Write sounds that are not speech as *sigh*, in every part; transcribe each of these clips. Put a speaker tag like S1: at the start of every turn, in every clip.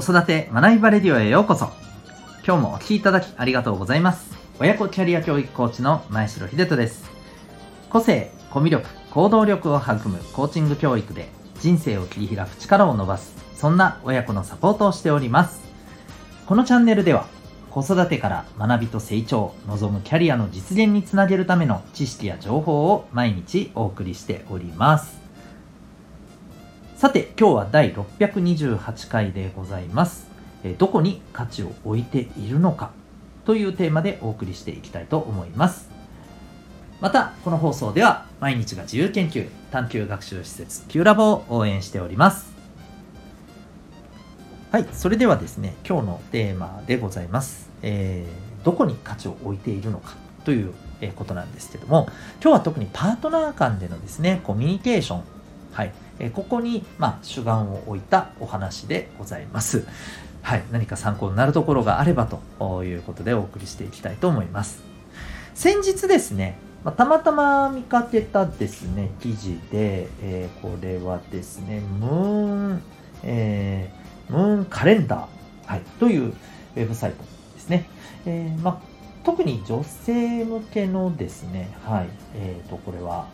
S1: 子育て学びバレディオへようこそ。今日もお聴きいただきありがとうございます。親子キャリア教育コーチの前城秀人です。個性コミュ力行動力を育むコーチング教育で人生を切り開く力を伸ばす。そんな親子のサポートをしております。このチャンネルでは子育てから学びと成長望むキャリアの実現につなげるための知識や情報を毎日お送りしております。さて今日は第628回でございます。えどこに価値を置いているのかというテーマでお送りしていきたいと思います。またこの放送では毎日が自由研究探究学習施設 Q ラボを応援しております。はいそれではですね今日のテーマでございます、えー、どこに価値を置いているのかということなんですけども今日は特にパートナー間でのですねコミュニケーション。はい。えここに、まあ、主眼を置いたお話でございます。はい、何か参考になるところがあればということでお送りしていきたいと思います。先日ですね、まあ、たまたま見かけたですね、記事で、えー、これはですね、ムーン、えー、ムーンカレンダー、はい、というウェブサイトですね。えー、まあ、特に女性向けのですね、はい、えー、と、これは、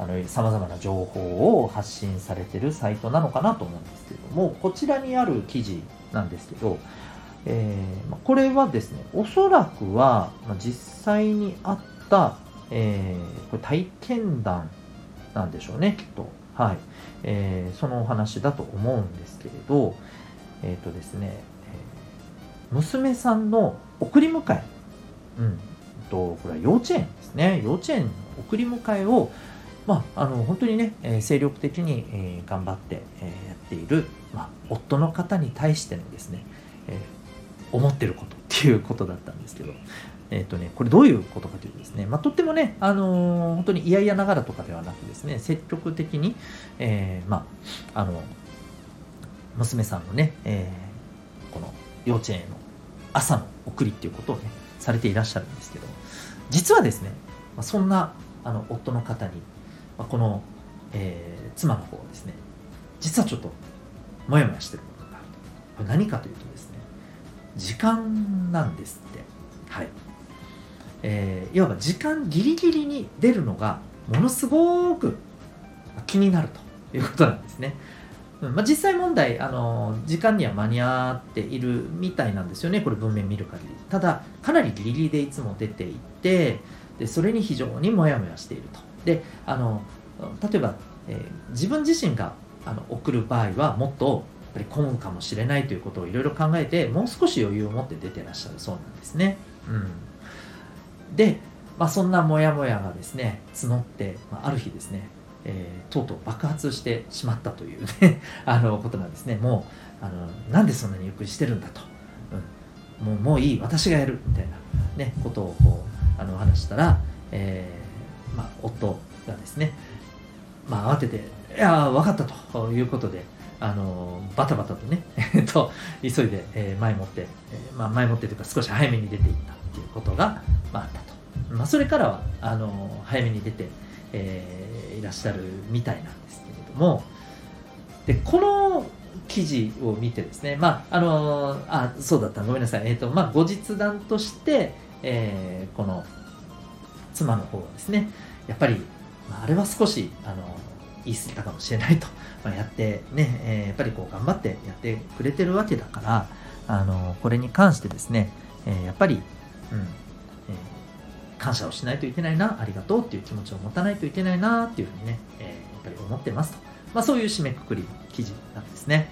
S1: あの、様々な情報を発信されてるサイトなのかなと思うんですけども、こちらにある記事なんですけど、えー、これはですね、おそらくは、実際にあった、えー、これ体験談なんでしょうね、きっと。はい。えー、そのお話だと思うんですけれど、えっ、ー、とですね、娘さんの送り迎え、うん、と、これは幼稚園ですね。幼稚園の送り迎えを、まあ、あの本当にね、え精力的に、え頑張って、えやっている、まあ、夫の方に対してのですね、え思ってることっていうことだったんですけど、えっ、ー、とね、これどういうことかというとですね、まあ、とってもね、あのー、本当に嫌々ながらとかではなくですね、積極的に、えー、まあ、あの、娘さんのね、えー、この幼稚園への朝の送りっていうことをね、されていらっしゃるんですけど、実はですね、まあ、そんなあの夫の方に、まあ、この、えー、妻の方はですね、実はちょっともやもやしてることがあると。これ何かというとですね、時間なんですって。はい。えー、いわば時間ギリギリに出るのがものすごく気になるということなんですね。まあ、実際問題あの時間には間に合っているみたいなんですよねこれ文面見る限りただかなりギリギリでいつも出ていてでそれに非常にモヤモヤしているとであの例えば、えー、自分自身があの送る場合はもっとやっぱり混むかもしれないということをいろいろ考えてもう少し余裕を持って出てらっしゃるそうなんですね。うん、で、まあ、そんなモヤモヤがですね募って、まあ、ある日ですね、えー、とうとう爆発してしまったというね *laughs* あのことなんですね。もうあのなんでそんなにゆっくりしてるんだと、うん、もうもういい私がやるみたいな、ね、ことをこうあの話したら、えーまあ、夫がですね、まあ、慌てていや分かったということで、あのバタバタとね *laughs* えっと急いで、えー、前もって、えー、まあ、前もってというか少し早めに出ていったっていうことが、まあ、あったと、まあ、それからはあの早めに出て、えー、いらっしゃるみたいなんですけれどもでこの記事を見てですねまああのあそうだった。ごめんなさい、えーとまあ、後日談として、えー、この妻の方はですねやっぱり、まあ、あれは少しあの言い過ぎたかもしれないと、*laughs* まあ、やってね、えー、やっぱりこう頑張ってやってくれてるわけだから、あのこれに関してですね、えー、やっぱり、うんえー、感謝をしないといけないな、ありがとうっていう気持ちを持たないといけないなっていうふうにね、えー、やっぱり思ってますと。まあ、そういう締めくくりの記事なんですね。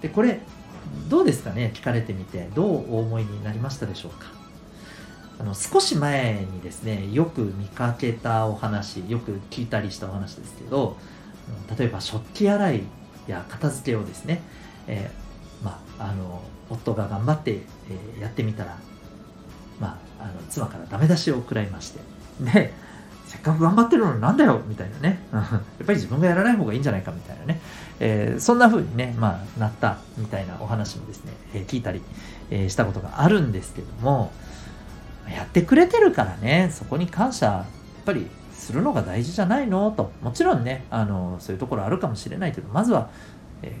S1: で、これ、どうですかね聞かれてみて、どうお思いになりましたでしょうか？あの少し前にですねよく見かけたお話よく聞いたりしたお話ですけど例えば食器洗いや片付けをですね、えー、まあ、あの夫が頑張って、え、やってみたら、まあ、あの妻からダメ出しを食らいましてでせっかく頑張ってるのになんだよみたいなね。*laughs* やっぱり自分がやらない方がいいんじゃないかみたいなね、えー、そんな風にね、まあ、なったみたいなお話もですね、え聞いたり、えしたことがあるんですけども、やってくれてるからね、そこに感謝、やっぱりするのが大事じゃないの？と。もちろんね、あの、そういうところあるかもしれないけど、まずは、え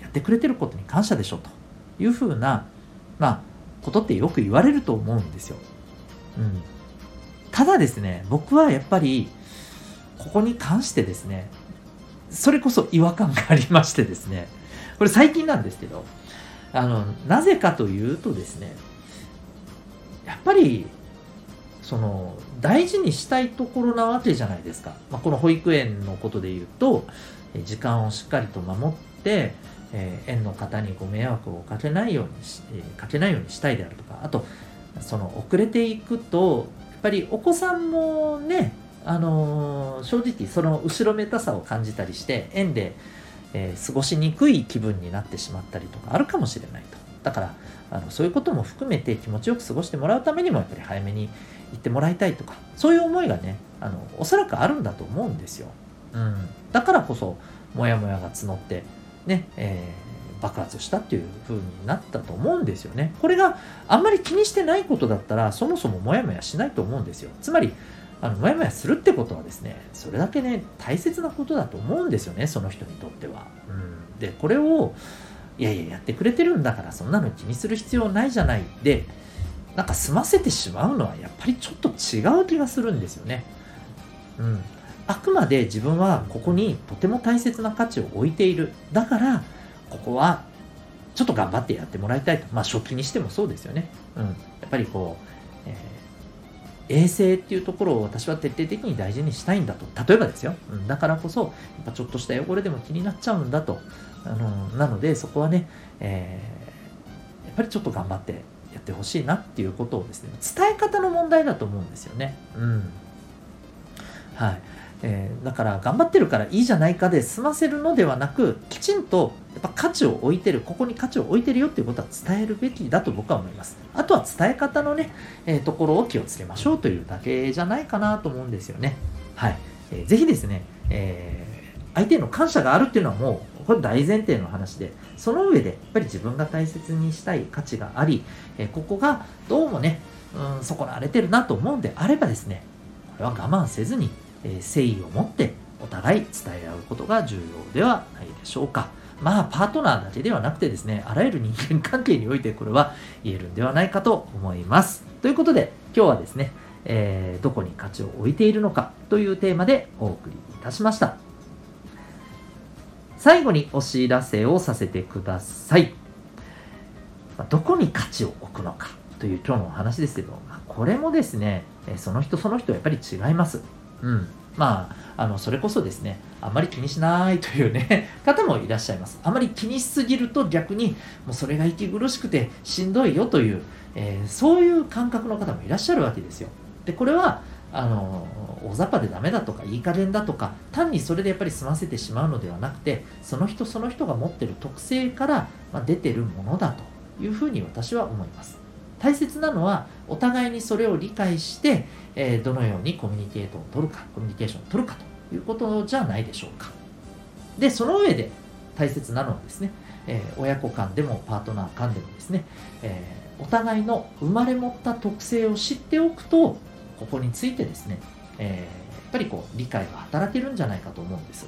S1: ー、やってくれてることに感謝でしょと。いうふうな、まあ、ことってよく言われると思うんですよ。うん。ただですね、僕はやっぱり、ここに関してですね、それこそ違和感がありましてですね、これ最近なんですけど、あの、なぜかというとですね、やっぱり、その、大事にしたいところなわけじゃないですか。まあ、この保育園のことで言うと、時間をしっかりと守って、えー、園の方にご迷惑をかけないようにし、えー、かけないようにしたいであるとか、あと、その遅れていくと、やっぱりお子さんもね、あのー、正直その後ろめたさを感じたりして、園で、え、過ごしにくい気分になってしまったりとかあるかもしれないと。だから、あのそういうことも含めて気持ちよく過ごしてもらうためにもやっぱり早めに行ってもらいたいとかそういう思いがねあのおそらくあるんだと思うんですよ、うん、だからこそモヤモヤが募ってね、えー、爆発したっていう風になったと思うんですよね。これがあんまり気にしてないことだったらそもそもモヤモヤしないと思うんですよ。つまりあのモヤモヤするってことはですねそれだけね大切なことだと思うんですよねその人にとっては、うん、でこれをいやいややってくれてるんだからそんなの気にする必要ないじゃないでなんか済ませてしまうのはやっぱりちょっと違う気がするんですよね。うん。あくまで自分はここにとても大切な価値を置いている。だから、ここはちょっと頑張ってやってもらいたいと。まあ、食器にしてもそうですよね。うん。やっぱりこう、えー、衛生っていうところを私は徹底的に大事にしたいんだと。例えばですよ。うん、だからこそ、やっぱちょっとした汚れでも気になっちゃうんだと。あのなので、そこはね、えー、やっぱりちょっと頑張ってやってほしいなっていうことをですね伝え方の問題だと思うんですよね。うんはいえー、だから頑張ってるからいいじゃないかで済ませるのではなくきちんとやっぱ価値を置いてるここに価値を置いてるよっていうことは伝えるべきだと僕は思います。あとは伝え方のね、えー、ところを気をつけましょうというだけじゃないかなと思うんですよね。はい、えー、ぜひですね、えー、相手への感謝があるっていうのはもうこれ大前提の話でその上でやっぱり自分が大切にしたい価値があり、えここがどうもね、うん、損なわれてるなと思うんであればですね、これは我慢せずに、え誠意を持ってお互い伝え合うことが重要ではないでしょうか。まあ、パートナーだけではなくてですね、あらゆる人間関係においてこれは言えるんではないかと思います。ということで、今日はですね、えー、どこに価値を置いているのかというテーマでお送りいたしました。最後にお知らせをさせてください。まどこに価値を置くのかという今日のお話ですけど、まあこれもですね、その人その人はやっぱり違います。うん。まあ、あの、それこそですね、あまり気にしないというね、*laughs* 方もいらっしゃいます。あまり気にしすぎると逆に、もうそれが息苦しくてしんどいよという、えー、そういう感覚の方もいらっしゃるわけですよ。で、これは、あの大雑把でダメだとかいい加減だとか単にそれでやっぱり済ませてしまうのではなくてその人その人が持ってる特性から出てるものだというふうに私は思います大切なのはお互いにそれを理解して、えー、どのようにコミュニケートを取るかコミュニケーションを取るかということじゃないでしょうかでその上で大切なのはですね、えー、親子間でもパートナー間でもですね、えー、お互いの生まれ持った特性を知っておくとここについてですね、えー、やっぱりこう理解が働けるんじゃないかと思うんです。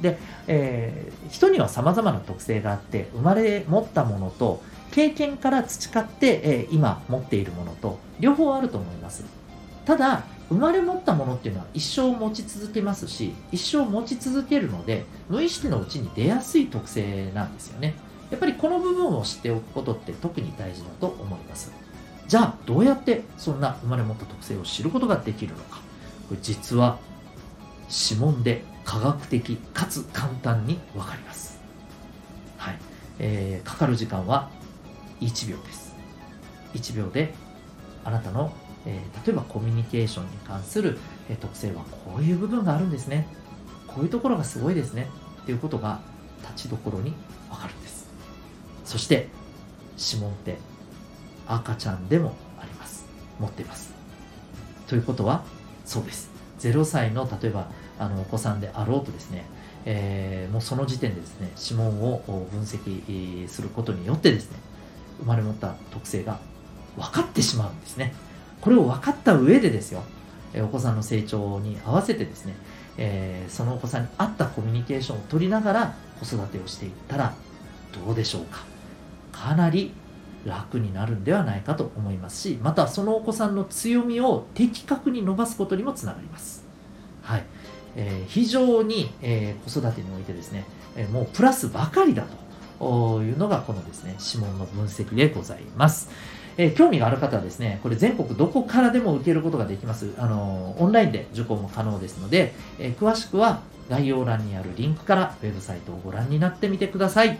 S1: で、えー、人には様々な特性があって生まれ持ったものと経験から培って、えー、今持っているものと両方あると思います。ただ生まれ持ったものっていうのは一生持ち続けますし一生持ち続けるので無意識のうちに出やすい特性なんですよね。やっぱりこの部分を知っておくことって特に大事だと思います。じゃあどうやってそんな生まれ持った特性を知ることができるのか。これ実は指紋で科学的かつ簡単に分かります、はいえー、かかる時間は1秒です1秒であなたの、えー、例えばコミュニケーションに関する、えー、特性はこういう部分があるんですねこういうところがすごいですねっていうことが立ちどころに分かるんですそして指紋って赤ちゃんでもあります。持っています。ということは、そうです。0歳の例えばあのお子さんであろうとですね、えー、もうその時点でですね、指紋を分析することによってですね、生まれ持った特性が分かってしまうんですね。これを分かった上でですよ、お子さんの成長に合わせてですね、えー、そのお子さんに合ったコミュニケーションを取りながら子育てをしていったらどうでしょうかかなり楽になるんではないかと思いますしまたそのお子さんの強みを的確に伸ばすことにもつながります。はいえー、非常に、えー、子育てにおいてですね、えー、もうプラスばかりだというのがこのですね指紋の分析でございます。え、興味がある方はですね、これ全国どこからでも受けることができます。あのオンラインで受講も可能ですので、え、詳しくは概要欄にあるリンクからウェブサイトをご覧になってみてください。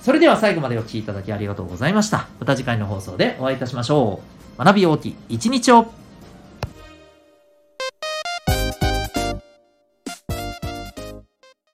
S1: それでは最後までお聴きいただきありがとうございました。また次回の放送でお会いいたしましょう。学び OT、一日を